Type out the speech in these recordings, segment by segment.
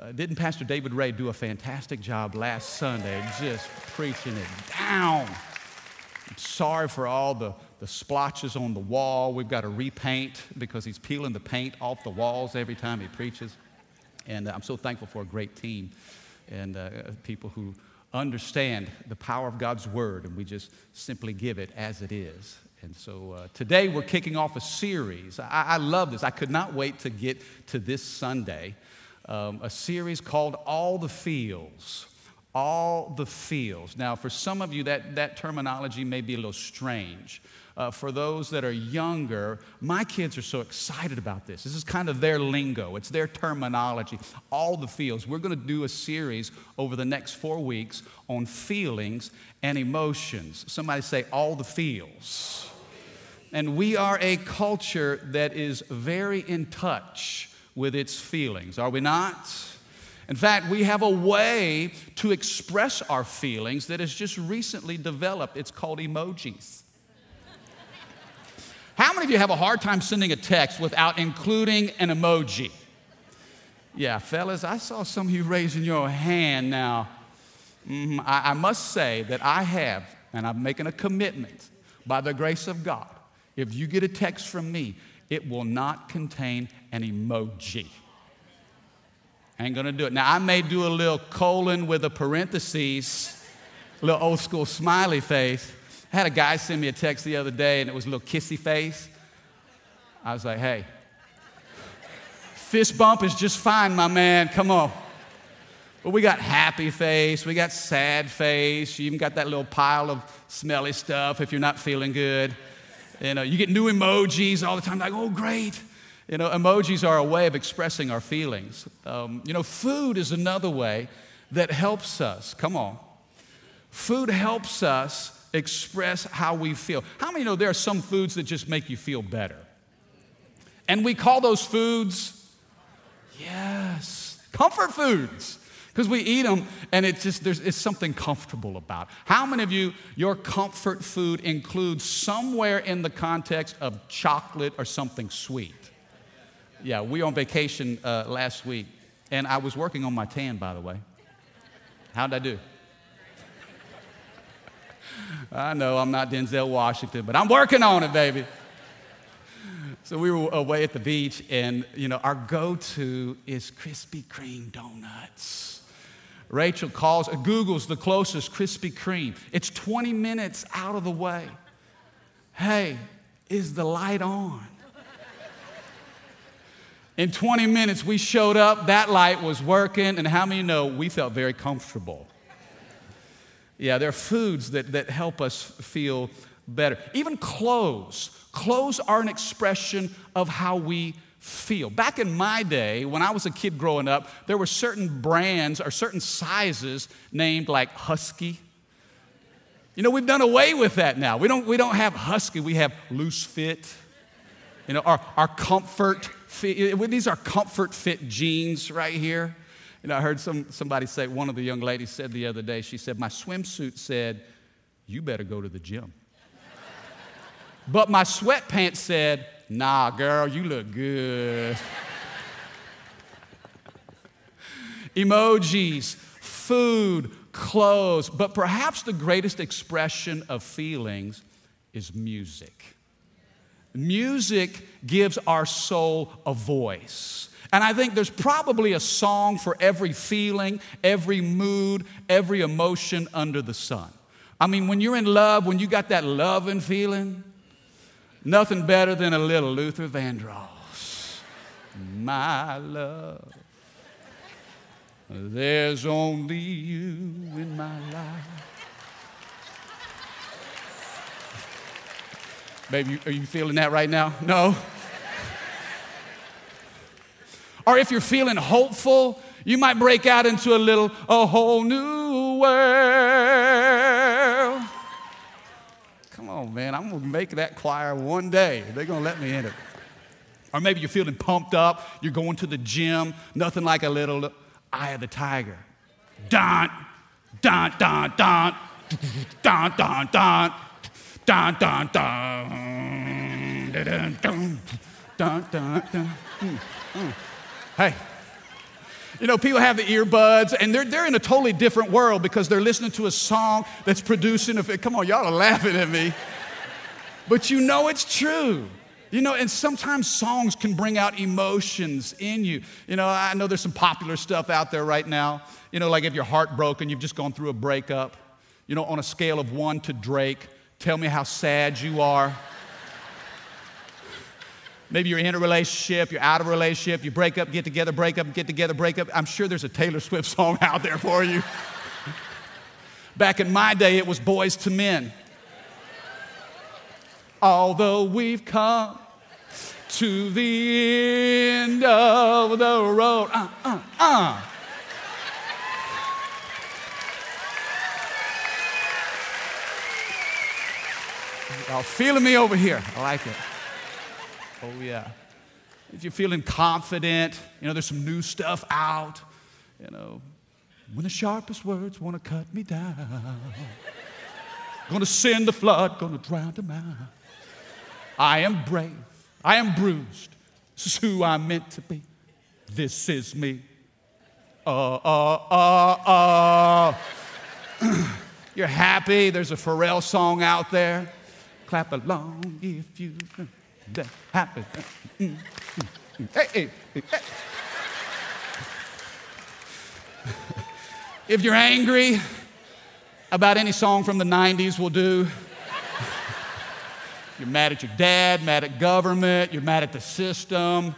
Uh, didn't Pastor David Ray do a fantastic job last Sunday just preaching it down? I'm sorry for all the, the splotches on the wall. We've got to repaint because he's peeling the paint off the walls every time he preaches. And uh, I'm so thankful for a great team and uh, people who understand the power of God's word, and we just simply give it as it is. And so uh, today we're kicking off a series. I, I love this. I could not wait to get to this Sunday um, a series called All the Feels. All the Feels. Now, for some of you, that, that terminology may be a little strange. Uh, for those that are younger, my kids are so excited about this. This is kind of their lingo, it's their terminology. All the feels. We're going to do a series over the next four weeks on feelings and emotions. Somebody say, All the feels. And we are a culture that is very in touch with its feelings, are we not? In fact, we have a way to express our feelings that has just recently developed. It's called emojis. How many of you have a hard time sending a text without including an emoji? Yeah, fellas, I saw some of you raising your hand now. Mm-hmm. I, I must say that I have, and I'm making a commitment by the grace of God. If you get a text from me, it will not contain an emoji. I ain't gonna do it. Now, I may do a little colon with a parenthesis, a little old school smiley face. I had a guy send me a text the other day and it was a little kissy face. I was like, hey, fist bump is just fine, my man. Come on. But we got happy face, we got sad face, you even got that little pile of smelly stuff if you're not feeling good. You know, you get new emojis all the time, like, oh, great. You know, emojis are a way of expressing our feelings. Um, you know, food is another way that helps us. Come on. Food helps us express how we feel. How many know there are some foods that just make you feel better? And we call those foods, yes, comfort foods because we eat them and it's just there's it's something comfortable about. How many of you your comfort food includes somewhere in the context of chocolate or something sweet? Yeah we were on vacation uh, last week and i was working on my tan by the way. How'd i do? I know i'm not denzel washington but i'm working on it baby. So we were away at the beach and you know our go-to is krispy kreme donuts Rachel calls, Googles the closest Krispy Kreme. It's 20 minutes out of the way. Hey, is the light on? In 20 minutes, we showed up, that light was working, and how many know we felt very comfortable? Yeah, there are foods that, that help us feel better. Even clothes. Clothes are an expression of how we feel. Back in my day, when I was a kid growing up, there were certain brands or certain sizes named like Husky. You know, we've done away with that now. We don't, we don't have Husky, we have Loose Fit. You know, our, our comfort fit. These are comfort fit jeans right here. You know, I heard some, somebody say, one of the young ladies said the other day, she said, My swimsuit said, You better go to the gym. but my sweatpants said, Nah, girl, you look good. Emojis, food, clothes, but perhaps the greatest expression of feelings is music. Music gives our soul a voice. And I think there's probably a song for every feeling, every mood, every emotion under the sun. I mean, when you're in love, when you got that loving feeling, Nothing better than a little Luther Vandross. My love, there's only you in my life. Baby, are you feeling that right now? No? or if you're feeling hopeful, you might break out into a little, a whole new world oh man, I'm gonna make that choir one day. They're gonna let me in it. Or maybe you're feeling pumped up, you're going to the gym, nothing like a little eye of the tiger. Dun, dun, dun, dun, dun, dun, dun, dun, dun, dun, dun, dun, dun. Hey, you know, people have the earbuds and they're, they're in a totally different world because they're listening to a song that's producing. A, come on, y'all are laughing at me. But you know it's true. You know, and sometimes songs can bring out emotions in you. You know, I know there's some popular stuff out there right now. You know, like if you're heartbroken, you've just gone through a breakup. You know, on a scale of one to Drake, tell me how sad you are. Maybe you're in a relationship, you're out of a relationship, you break up, get together, break up, get together, break up. I'm sure there's a Taylor Swift song out there for you. Back in my day, it was Boyz II Men. Although we've come to the end of the road. Uh, uh, uh. Y'all feeling me over here. I like it. Oh, yeah. If you're feeling confident, you know, there's some new stuff out. You know, when the sharpest words want to cut me down, gonna send the flood, gonna drown them out. I am brave, I am bruised. This is who I'm meant to be. This is me. Uh, uh, uh, uh. You're happy. There's a Pharrell song out there. Clap along if you that happen. Hey, hey, hey. if you're angry about any song from the 90s, will do. You're mad at your dad, mad at government, you're mad at the system.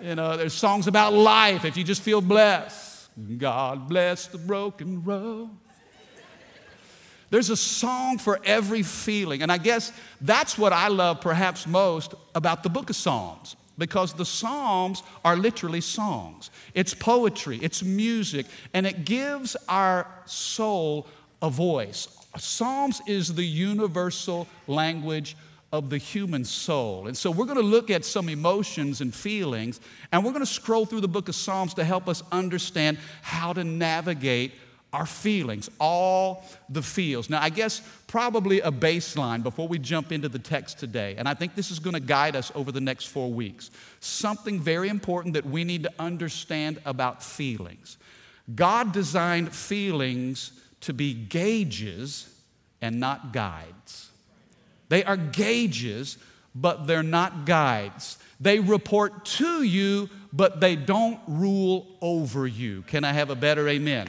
You know, there's songs about life if you just feel blessed. God bless the broken road. There's a song for every feeling. And I guess that's what I love perhaps most about the book of Psalms because the Psalms are literally songs. It's poetry, it's music, and it gives our soul a voice. Psalms is the universal language of the human soul. And so we're going to look at some emotions and feelings, and we're going to scroll through the book of Psalms to help us understand how to navigate our feelings, all the feels. Now, I guess probably a baseline before we jump into the text today, and I think this is going to guide us over the next four weeks. Something very important that we need to understand about feelings. God designed feelings to be gauges and not guides. They are gauges, but they're not guides. They report to you, but they don't rule over you. Can I have a better amen?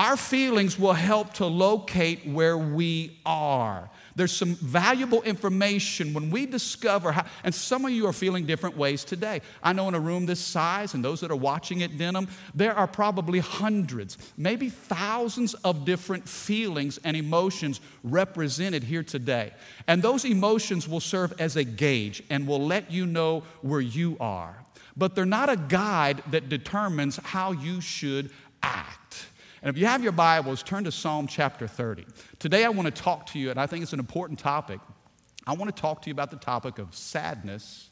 Our feelings will help to locate where we are. There's some valuable information when we discover how, and some of you are feeling different ways today. I know in a room this size, and those that are watching at Denham, there are probably hundreds, maybe thousands of different feelings and emotions represented here today. And those emotions will serve as a gauge and will let you know where you are. But they're not a guide that determines how you should act. And if you have your Bibles, turn to Psalm chapter 30. Today I want to talk to you, and I think it's an important topic. I want to talk to you about the topic of sadness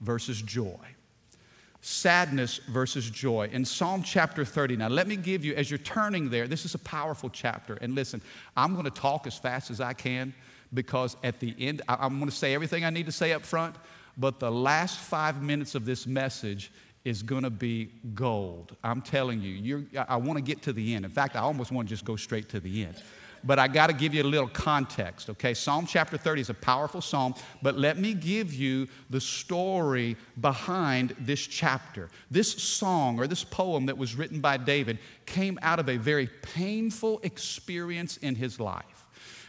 versus joy. Sadness versus joy. In Psalm chapter 30, now let me give you, as you're turning there, this is a powerful chapter. And listen, I'm going to talk as fast as I can because at the end, I'm going to say everything I need to say up front, but the last five minutes of this message is going to be gold. I'm telling you, I want to get to the end. In fact, I almost want to just go straight to the end. But I got to give you a little context, okay? Psalm chapter 30 is a powerful psalm, but let me give you the story behind this chapter. This song or this poem that was written by David came out of a very painful experience in his life.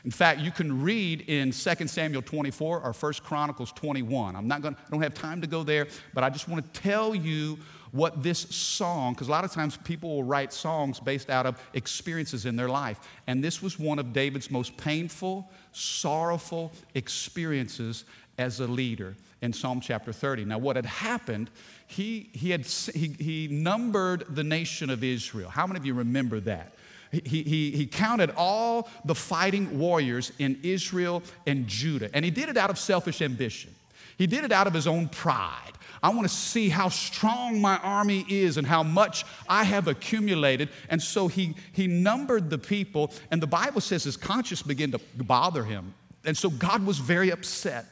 In fact, you can read in 2 Samuel 24 or 1 Chronicles 21. I'm not going I don't have time to go there, but I just want to tell you what this song, because a lot of times people will write songs based out of experiences in their life. And this was one of David's most painful, sorrowful experiences as a leader in Psalm chapter 30. Now, what had happened, he, he, had, he, he numbered the nation of Israel. How many of you remember that? He, he, he counted all the fighting warriors in Israel and Judah, and he did it out of selfish ambition. He did it out of his own pride. I want to see how strong my army is and how much I have accumulated. And so he, he numbered the people, and the Bible says his conscience began to bother him. And so God was very upset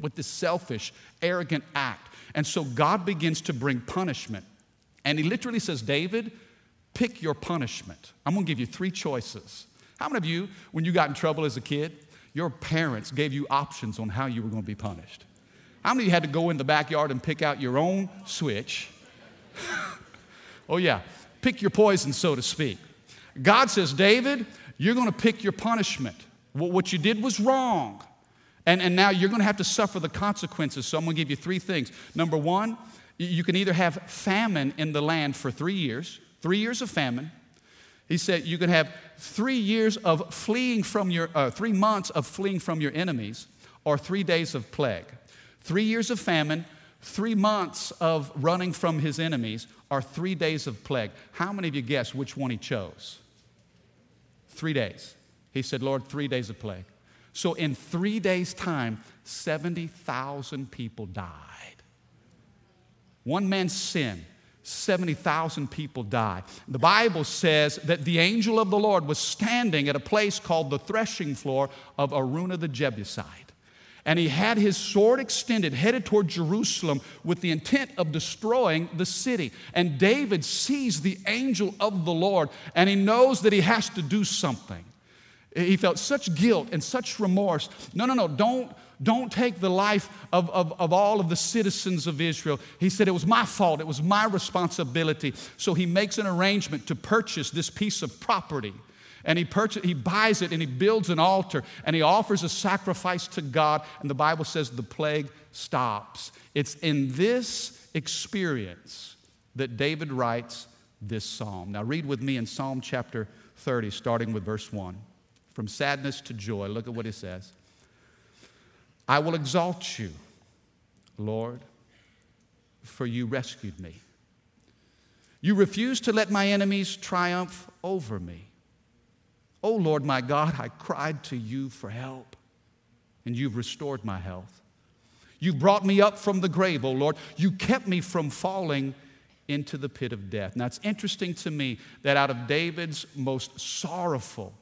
with this selfish, arrogant act. And so God begins to bring punishment. And he literally says, David, pick your punishment. I'm gonna give you three choices. How many of you, when you got in trouble as a kid, your parents gave you options on how you were gonna be punished? How many of you had to go in the backyard and pick out your own switch? oh, yeah, pick your poison, so to speak. God says, David, you're to pick your punishment. What you did was wrong. And, and now you're to have to suffer the consequences. So I'm to give you three things. Number one, you can either have famine in the land for three years, three years of famine. He said you can have three years of fleeing from your, uh, three months of fleeing from your enemies, or three days of plague. Three years of famine, three months of running from his enemies, or three days of plague. How many of you guess which one he chose? Three days. He said, Lord, three days of plague. So in three days' time, 70,000 people died. One man's sin, 70,000 people die. The Bible says that the angel of the Lord was standing at a place called the threshing floor of Araunah the Jebusite and he had his sword extended, headed toward Jerusalem with the intent of destroying the city. And David sees the angel of the Lord, and he knows that he has to do something. He felt such guilt and such remorse. No, no, no, don't, don't take the life of, of, of all of the citizens of Israel. He said, It was my fault, it was my responsibility. So he makes an arrangement to purchase this piece of property and he, purchase, he buys it and he builds an altar and he offers a sacrifice to God. And the Bible says the plague stops. It's in this experience that David writes this psalm. Now, read with me in Psalm chapter 30, starting with verse 1. From sadness to joy, look at what he says I will exalt you, Lord, for you rescued me. You refused to let my enemies triumph over me. Oh Lord my God, I cried to you for help, and you've restored my health. You brought me up from the grave, oh Lord. You kept me from falling into the pit of death. Now it's interesting to me that out of David's most sorrowful,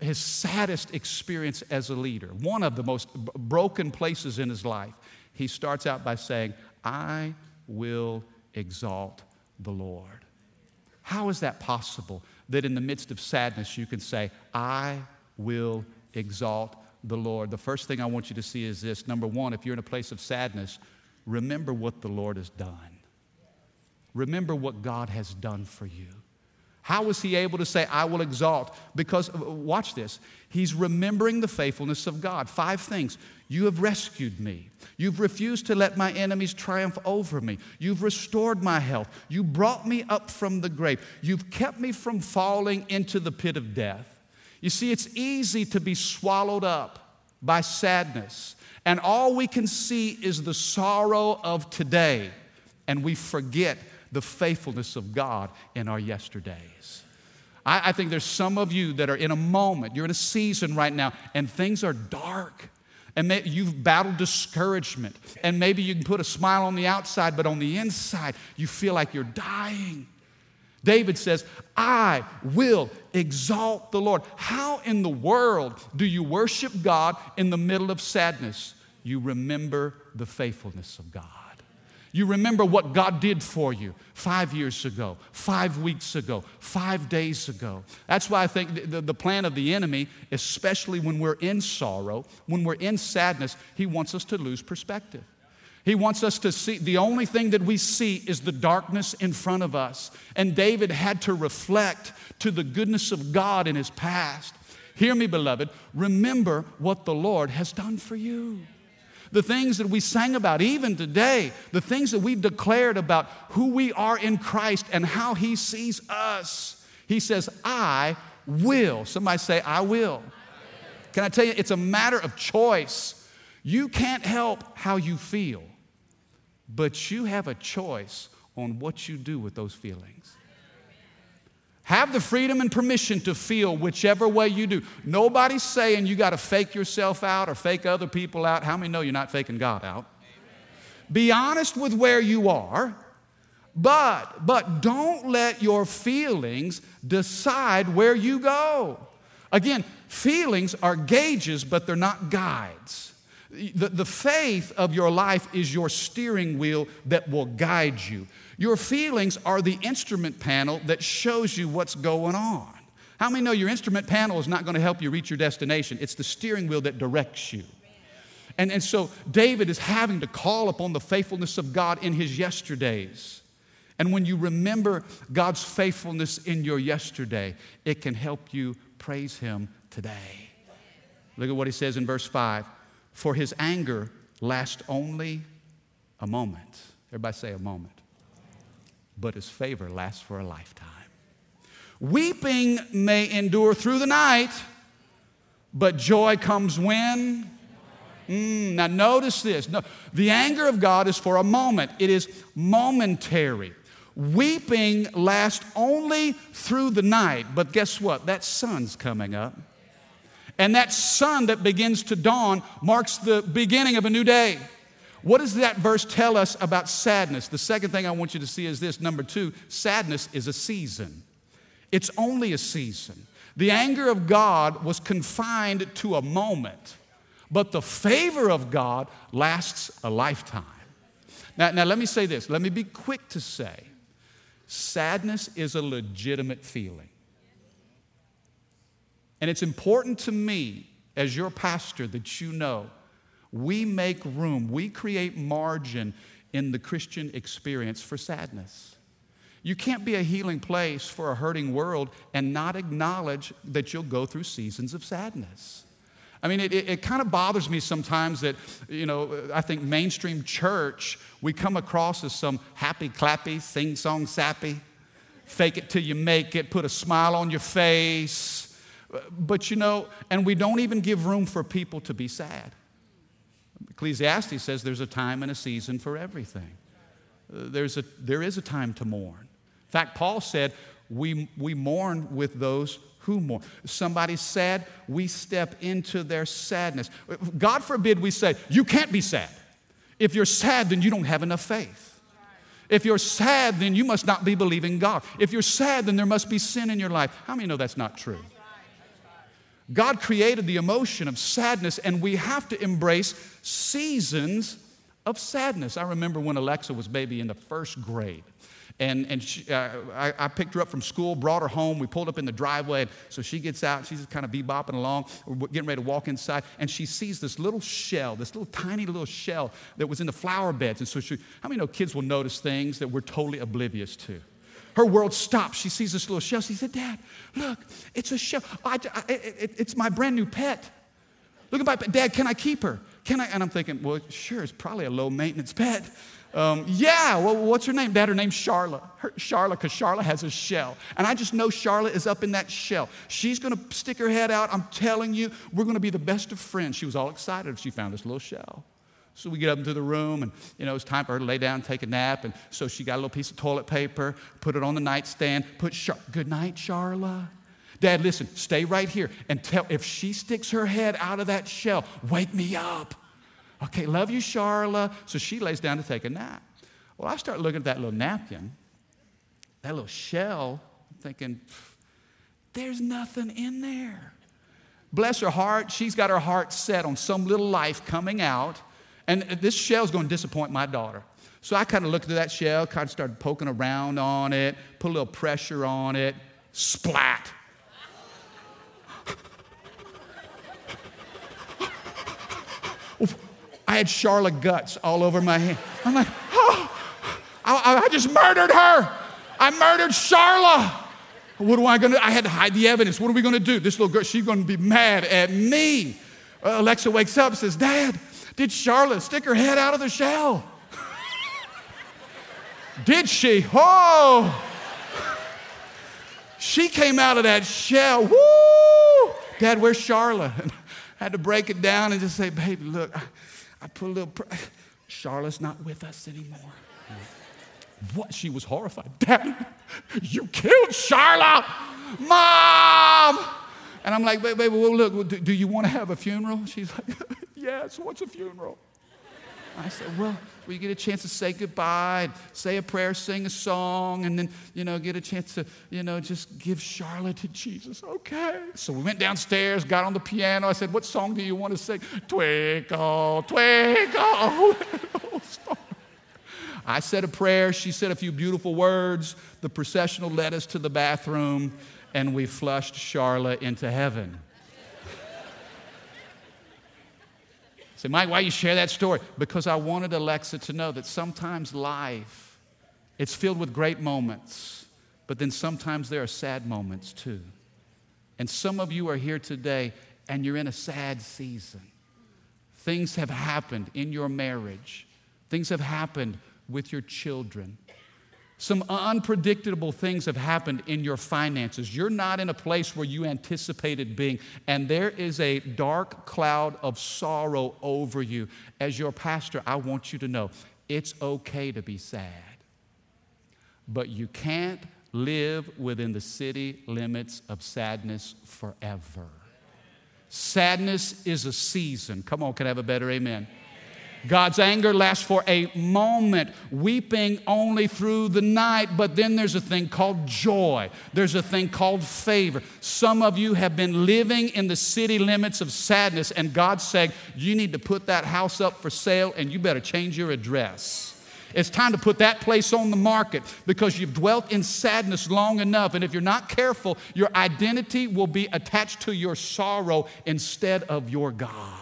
his saddest experience as a leader, one of the most b- broken places in his life, he starts out by saying, I will exalt the Lord. How is that possible? that in the midst of sadness, you can say, I will exalt the Lord. The first thing I want you to see is this number one, if you're in a place of sadness, remember what the Lord has done. Remember what God has done for you. How was he able to say, I will exalt? Because, uh, watch this, he's remembering the faithfulness of God. Five things. You have rescued me. You've refused to let my enemies triumph over me. You've restored my health. You brought me up from the grave. You've kept me from falling into the pit of death. You see, it's easy to be swallowed up by sadness, and all we can see is the sorrow of today, and we forget the faithfulness of God in our yesterdays. I, I think there's some of you that are in a moment, you're in a season right now, and things are dark. And you've battled discouragement. And maybe you can put a smile on the outside, but on the inside, you feel like you're dying. David says, I will exalt the Lord. How in the world do you worship God in the middle of sadness? You remember the faithfulness of God. You remember what God did for you five years ago, five weeks ago, five days ago. That's why I think the, the, plan of the enemy, especially when we're in sorrow, when we're in sadness, he wants us to lose perspective. He wants us to see the only thing that we see is the darkness in front of us. And David had to reflect to the goodness of God in his past. Hear me, beloved, remember what the Lord has done for you the things that we sang about, even today, the things that we've declared about who we are in Christ and how He sees us. He says, I will. Somebody say, I will. Can I tell you, it's a matter of choice. You can't help how you feel, but you have a choice on what you do with those feelings. Have the freedom and permission to feel whichever way you do. Nobody's saying you got to fake yourself out or fake other people out. How many know you're not faking God out? Be honest with where you are, but but don't let your feelings decide where you go. Again, feelings are gauges, but they're not guides. The, the faith of your life is your steering wheel that will guide you. Your feelings are the instrument panel that shows you what's going on. How many know your instrument panel is not going to help you reach your destination? It's the steering wheel that directs you. And, and so David is having to call upon the faithfulness of God in his yesterdays. And when you remember God's faithfulness in your yesterday, it can help you praise him today. Look at what he says in verse 5 For his anger lasts only a moment. Everybody say a moment. But his favor lasts for a lifetime. Weeping may endure through the night, but joy comes when? Mm, now, notice this. No, the anger of God is for a moment, it is momentary. Weeping lasts only through the night, but guess what? That sun's coming up. And that sun that begins to dawn marks the beginning of a new day. What does that verse tell us about sadness? The second thing I want you to see is this number two sadness is a season. It's only a season. The anger of God was confined to a moment. But the favor of God lasts a lifetime. Now, now, let me say this. Let me be quick to say sadness is a legitimate feeling. And it's important to me, as your pastor, that you know we make room, we create margin in the Christian experience for sadness. You can't be a healing place for a hurting world and not acknowledge that you'll go through seasons of sadness. I mean, it, it, it kind of bothers me sometimes that, you know, I think mainstream church, we come across as some happy, clappy, sing song, sappy, fake it till you make it, put a smile on your face. But, you know, and we don't even give room for people to be sad. Ecclesiastes says there's a time and a season for everything. Uh, there's a, there is a time to mourn. In fact, Paul said, we, we mourn with those who mourn? Somebody's sad, we step into their sadness. God forbid we say, You can't be sad. If you're sad, then you don't have enough faith. If you're sad, then you must not be believing God. If you're sad, then there must be sin in your life. How many know that's not true? God created the emotion of sadness, and we have to embrace seasons of sadness. I remember when Alexa was baby in the first grade. And, and she, uh, I, I, picked her up from school, brought her home. We pulled up in the driveway. So she gets out. She's just kind of bebopping along. Getting ready to walk inside. And she sees this little shell, this little tiny little shell that was in the flower beds. And so she, how many know kids will notice things that we're totally oblivious to? Her world stops. She sees this little shell. She said, Dad, look, it's a shell. I, I, it, it's my brand new pet. Look at my pet. Dad, can I keep her? Can I? And I'm thinking, well, sure, it's probably a low maintenance pet. Um, yeah, well, what's her name? Dad, her name's Charlotte. Her, Charlotte, because Charlotte has a shell. And I just know Charlotte is up in that shell. She's going to stick her head out. I'm telling you, we're going to be the best of friends. She was all excited if she found this little shell. So we get up into the room, and you know, it's time for her to lay down take a nap. And so she got a little piece of toilet paper, put it on the nightstand, put, Char- good night, Charla. Dad, listen, stay right here and tell if she sticks her head out of that shell, wake me up. Okay, love you, Charla. So she lays down to take a nap. Well, I start looking at that little napkin, that little shell, thinking, there's nothing in there. Bless her heart, she's got her heart set on some little life coming out, and this shell's going to disappoint my daughter. So I kind of looked at that shell, kind of started poking around on it, put a little pressure on it, splat. I had Charlotte guts all over my hand. I'm like, oh, I, I just murdered her. I murdered Charlotte. What am I going to do? I had to hide the evidence. What are we going to do? This little girl, she's going to be mad at me. Uh, Alexa wakes up says, Dad, did Charlotte stick her head out of the shell? did she? Oh! She came out of that shell. Woo! Dad, where's Charlotte? I had to break it down and just say, baby, look, I put a little, pr- Charlotte's not with us anymore. What? She was horrified. Daddy, you killed Charlotte! Mom. And I'm like, baby, well, look, do, do you want to have a funeral? She's like, yes, what's a funeral? I said, well, we get a chance to say goodbye, say a prayer, sing a song, and then, you know, get a chance to, you know, just give Charlotte to Jesus. Okay. So we went downstairs, got on the piano. I said, what song do you want to sing? Twinkle, twinkle. I said a prayer. She said a few beautiful words. The processional led us to the bathroom, and we flushed Charlotte into heaven. Say, Mike, why you share that story? Because I wanted Alexa to know that sometimes life, it's filled with great moments, but then sometimes there are sad moments too. And some of you are here today and you're in a sad season. Things have happened in your marriage. Things have happened with your children. Some unpredictable things have happened in your finances. You're not in a place where you anticipated being, and there is a dark cloud of sorrow over you. As your pastor, I want you to know it's okay to be sad, but you can't live within the city limits of sadness forever. Sadness is a season. Come on, can I have a better amen? God's anger lasts for a moment, weeping only through the night, but then there's a thing called joy. There's a thing called favor. Some of you have been living in the city limits of sadness, and God's saying, You need to put that house up for sale and you better change your address. It's time to put that place on the market because you've dwelt in sadness long enough. And if you're not careful, your identity will be attached to your sorrow instead of your God.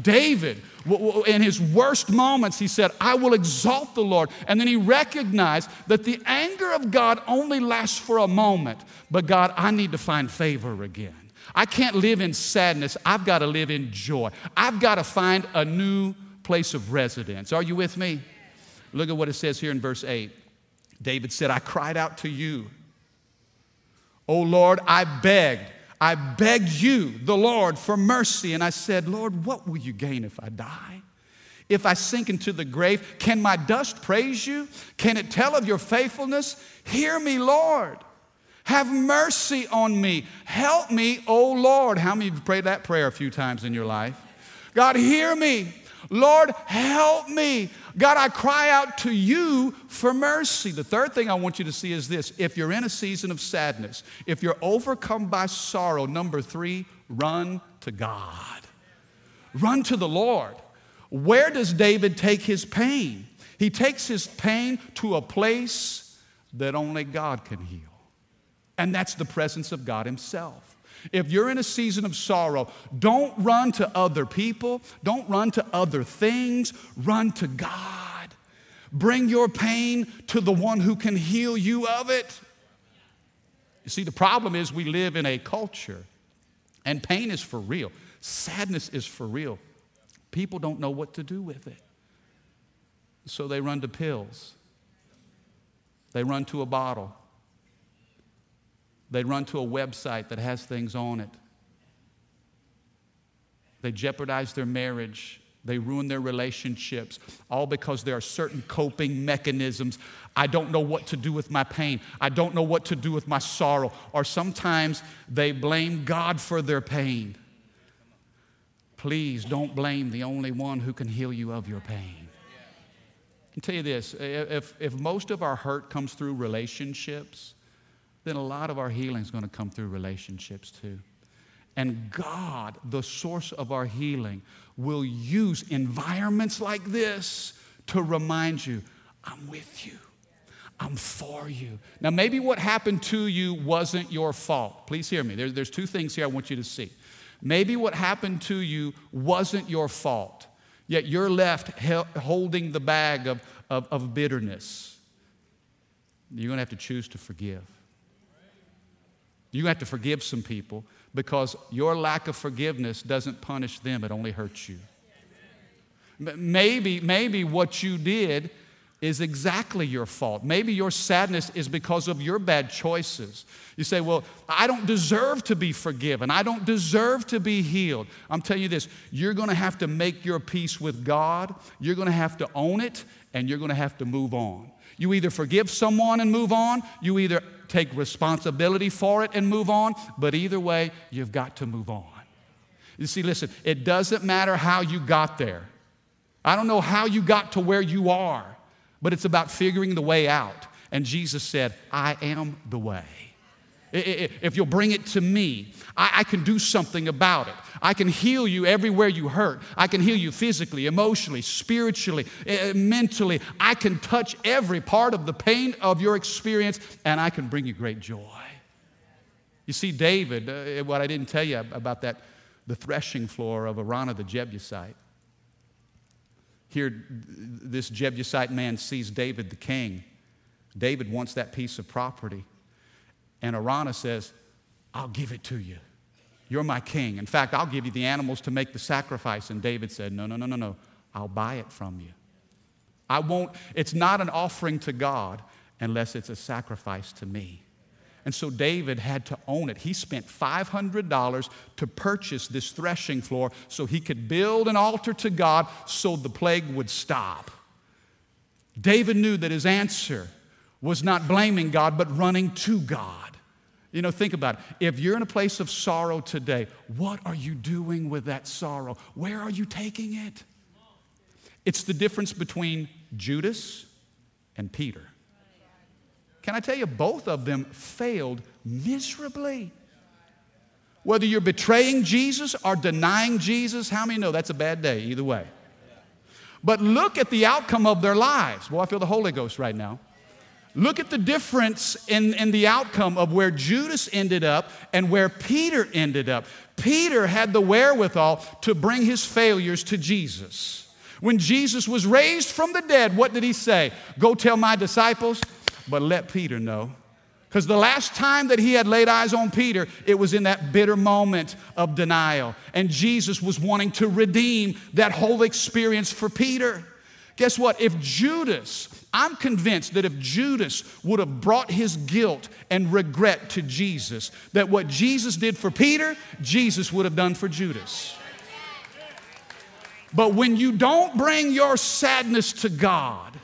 David, in his worst moments, he said, I will exalt the Lord. And then he recognized that the anger of God only lasts for a moment. But God, I need to find favor again. I can't live in sadness. I've got to live in joy. I've got to find a new place of residence. Are you with me? Look at what it says here in verse 8. David said, I cried out to you. Oh Lord, I begged I begged you, the Lord, for mercy. And I said, Lord, what will you gain if I die? If I sink into the grave, can my dust praise you? Can it tell of your faithfulness? Hear me, Lord. Have mercy on me. Help me, O Lord. How many of you prayed that prayer a few times in your life? God, hear me. Lord, help me. God, I cry out to you for mercy. The third thing I want you to see is this if you're in a season of sadness, if you're overcome by sorrow, number three, run to God. Run to the Lord. Where does David take his pain? He takes his pain to a place that only God can heal, and that's the presence of God Himself. If you're in a season of sorrow, don't run to other people, don't run to other things, run to God. Bring your pain to the one who can heal you of it. You see, the problem is we live in a culture, and pain is for real, sadness is for real. People don't know what to do with it. So they run to pills, they run to a bottle, they run to a website that has things on it. They jeopardize their marriage. They ruin their relationships, all because there are certain coping mechanisms. I don't know what to do with my pain. I don't know what to do with my sorrow. Or sometimes they blame God for their pain. Please don't blame the only one who can heal you of your pain. I can tell you this if, if most of our hurt comes through relationships, then a lot of our healing is going to come through relationships too. And God, the source of our healing, will use environments like this to remind you, I'm with you. I'm for you. Now, maybe what happened to you wasn't your fault. Please hear me. There, there's two things here I want you to see. Maybe what happened to you wasn't your fault, yet you're left holding the bag of, of, of bitterness. You're going to have to choose to forgive. You have to forgive some people because your lack of forgiveness doesn't punish them, it only hurts you. Maybe, maybe what you did is exactly your fault. Maybe your sadness is because of your bad choices. You say, Well, I don't deserve to be forgiven. I don't deserve to be healed. I'm telling you this you're going to have to make your peace with God, you're going to have to own it, and you're going to have to move on. You either forgive someone and move on, you either take responsibility for it and move on, but either way, you've got to move on. You see, listen, it doesn't matter how you got there. I don't know how you got to where you are, but it's about figuring the way out. And Jesus said, I am the way. If you'll bring it to me, I, can do something about it. I can heal you everywhere you hurt. I can heal you physically, emotionally, spiritually, eh, mentally. I can touch every part of the pain of your experience, and I can bring you great joy. You see, David, uh, what I didn't tell you about that, the threshing floor of Araunah the Jebusite. Here, this Jebusite man sees David the king. David wants that piece of property. And Araunah says, I'll give it to you. You're my king. In fact, I'll give you the animals to make the sacrifice. And David said, No, no, no, no, no. I'll buy it from you. I won't, it's not an offering to God unless it's a sacrifice to me. And so David had to own it. He spent $500 to purchase this threshing floor so he could build an altar to God so the plague would stop. David knew that his answer was not blaming God, but running to God. You know, think about it. If you're in a place of sorrow today, what are you doing with that sorrow? Where are you taking it? It's the difference between Judas and Peter. Can I tell you, both of them failed miserably. Whether you're betraying Jesus or denying Jesus, how many know that's a bad day either way? But look at the outcome of their lives. Well, I feel the Holy Ghost right now. Look at the difference in, in the outcome of where Judas ended up and where Peter ended up. Peter had the wherewithal to bring his failures to Jesus. When Jesus was raised from the dead, what did he say? Go tell my disciples, but let Peter know. Because the last time that he had laid eyes on Peter, it was in that bitter moment of denial. And Jesus was wanting to redeem that whole experience for Peter. Guess what? If Judas I'm convinced that if Judas would have brought his guilt and regret to Jesus, that what Jesus did for Peter, Jesus would have done for Judas. But when you don't bring your sadness to God,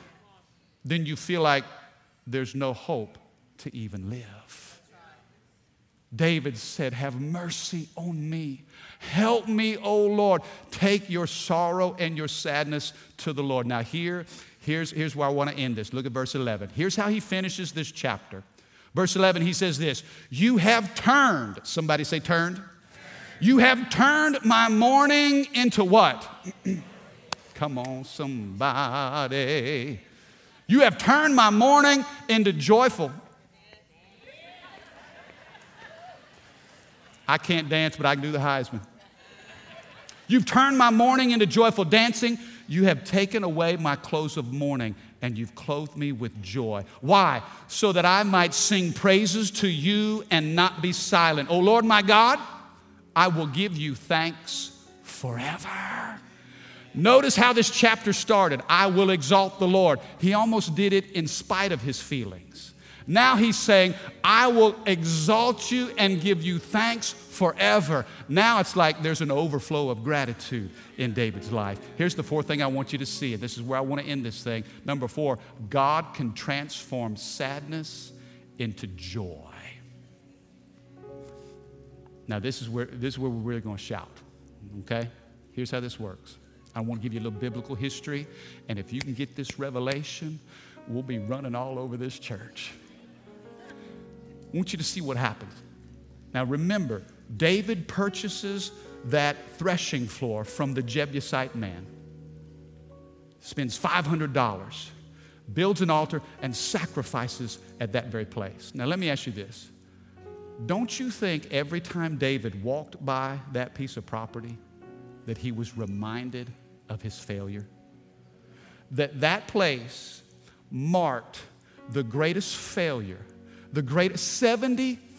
then you feel like there's no hope to even live. David said, Have mercy on me. Help me, O Lord. Take your sorrow and your sadness to the Lord. Now, here here's, here's where I want to end this. Look at verse 11. Here's how he finishes this chapter. Verse 11, he says this You have turned, somebody say turned. You have turned my mourning into what? Come on, somebody. You have turned my mourning into joyful. I can't dance, but I can do the Heisman. You've turned my mourning into joyful dancing. You have taken away my clothes of mourning and you've clothed me with joy. Why? So that I might sing praises to you and not be silent. Oh Lord my God, I will give you thanks forever. Notice how this chapter started. I will exalt the Lord. He almost did it in spite of his feelings. Now he's saying, I will exalt you and give you thanks forever. Now it's like there's an overflow of gratitude in David's life. Here's the fourth thing I want you to see, and this is where I want to end this thing. Number four, God can transform sadness into joy. Now, this is where, this is where we're really going to shout, okay? Here's how this works. I want to give you a little biblical history, and if you can get this revelation, we'll be running all over this church. I want you to see what happens. Now remember, David purchases that threshing floor from the Jebusite man, spends $500, builds an altar, and sacrifices at that very place. Now, let me ask you this. Don't you think every time David walked by that piece of property that he was reminded of his failure? That that place marked the greatest failure the greatest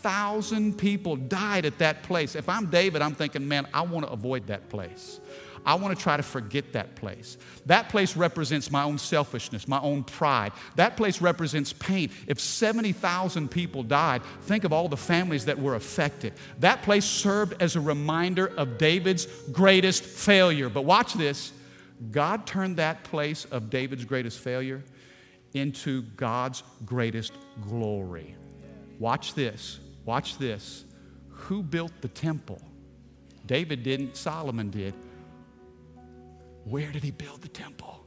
70,000 people died at that place. If I'm David, I'm thinking, man, I want to avoid that place. I want to try to forget that place. That place represents my own selfishness, my own pride. That place represents pain. If 70,000 people died, think of all the families that were affected. That place served as a reminder of David's greatest failure. But watch this God turned that place of David's greatest failure into God's greatest glory. Watch this. Watch this. Who built the temple? David didn't, Solomon did. Where did he build the temple?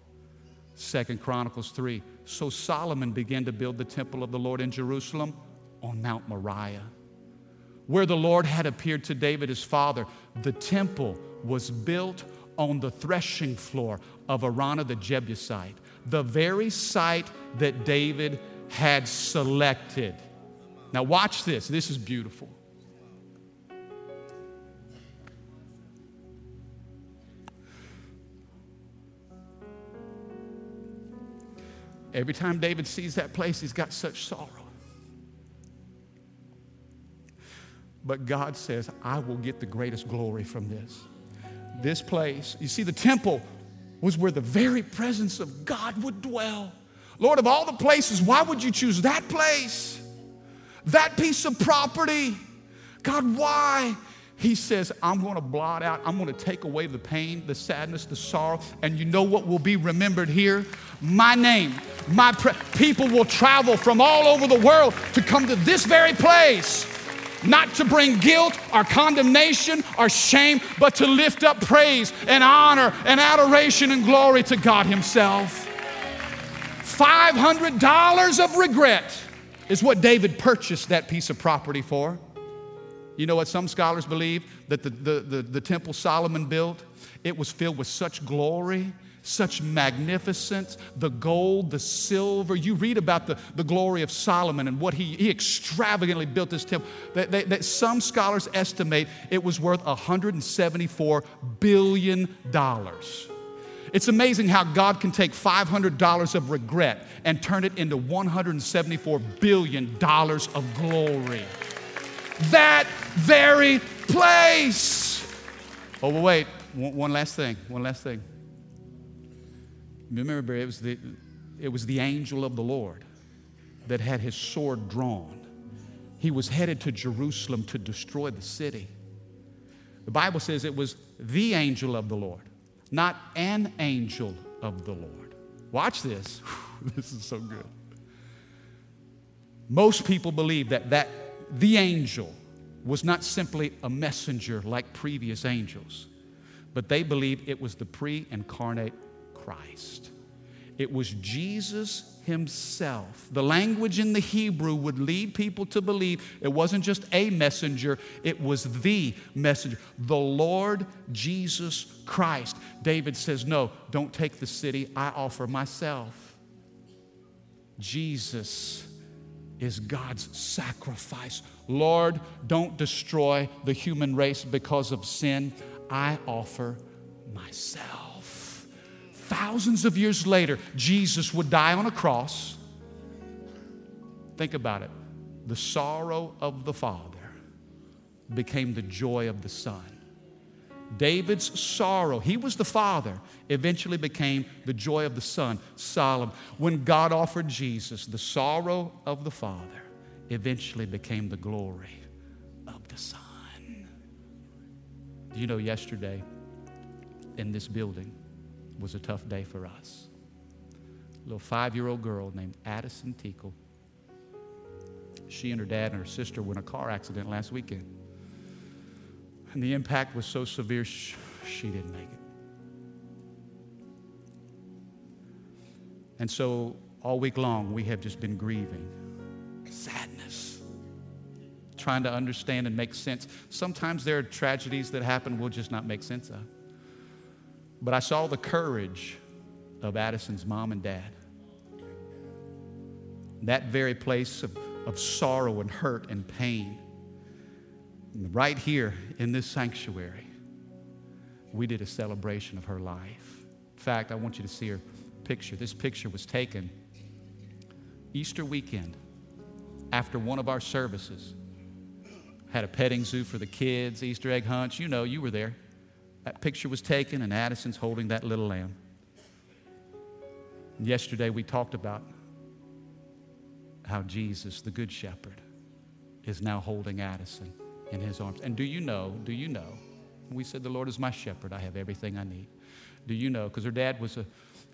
Second Chronicles 3. So Solomon began to build the temple of the Lord in Jerusalem on Mount Moriah, where the Lord had appeared to David his father. The temple was built on the threshing floor of Araunah the Jebusite, the very site that David had selected. Now, watch this. This is beautiful. Every time David sees that place, he's got such sorrow. But God says, I will get the greatest glory from this. This place, you see, the temple was where the very presence of God would dwell. Lord, of all the places, why would you choose that place? That piece of property? God, why? He says, I'm going to blot out, I'm going to take away the pain, the sadness, the sorrow. And you know what will be remembered here? My name. My pre- people will travel from all over the world to come to this very place, not to bring guilt or condemnation or shame, but to lift up praise and honor and adoration and glory to God Himself. $500 of regret is what David purchased that piece of property for. You know what some scholars believe? That the, the, the, the, temple Solomon built, it was filled with such glory, such magnificence, the gold, the silver. You read about the, the glory of Solomon and what he, he extravagantly built this temple. That, that, that some scholars estimate it was worth $174 billion. It's amazing how God can take $500 of regret and turn it into $174 billion of glory that very place. Oh, wait, one, one last thing, one last thing. Remember, it was, the, it was the angel of the Lord that had his sword drawn. He was headed to Jerusalem to destroy the city. The Bible says it was the angel of the Lord, not an angel of the Lord. Watch this. this is so good. Most people believe that that the angel was not simply a messenger like previous angels, but they believed it was the pre incarnate Christ. It was Jesus himself. The language in the Hebrew would lead people to believe it wasn't just a messenger, it was the messenger, the Lord Jesus Christ. David says, No, don't take the city, I offer myself. Jesus is God's sacrifice. Lord, don't destroy the human race because of sin. I offer myself. Thousands of years later, Jesus would die on a cross. Think about it. The sorrow of the Father became the joy of the Son. David's sorrow, he was the father, eventually became the joy of the son, Solomon. When God offered Jesus, the sorrow of the father eventually became the glory of the son. You know yesterday in this building was a tough day for us? A little five year old girl named Addison Tickle. She and her dad and her sister were in a car accident last weekend. And the impact was so severe, she didn't make it. And so all week long, we have just been grieving, sadness, trying to understand and make sense. Sometimes there are tragedies that happen we'll just not make sense of. But I saw the courage of Addison's mom and dad. That very place of, of sorrow and hurt and pain right here in this sanctuary, we did a celebration of her life. In fact, I want you to see her picture. This picture was taken Easter weekend after one of our services. Had a petting zoo for the kids, Easter egg hunts. You know, you were there. That picture was taken, and Addison's holding that little lamb. Yesterday, we talked about how Jesus, the Good Shepherd, is now holding Addison in his arms. And do you know, do you know, we said, The Lord is my shepherd, I have everything I need. Do you know, because her dad was a,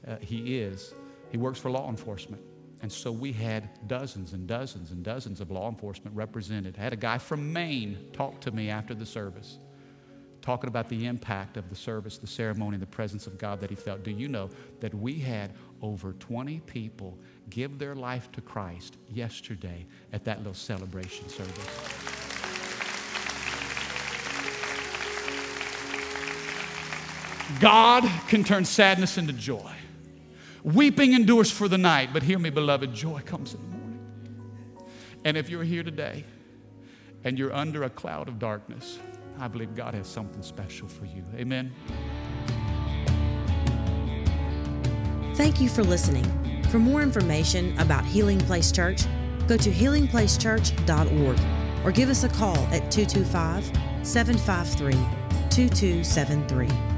uh, he is, he works for law enforcement. And so we had dozens and dozens and dozens of law enforcement represented. I had a guy from Maine talk to me after the service, talking about the impact of the service, the ceremony, the presence of God that he felt. Do you know that we had over 20 people give their life to Christ yesterday at that little celebration service? God can turn sadness into joy. Weeping endures for the night, but hear me, beloved, joy comes in the morning. And if you're here today and you're under a cloud of darkness, I believe God has something special for you. Amen. Thank you for listening. For more information about Healing Place Church, go to healingplacechurch.org or give us a call at 225 753 2273.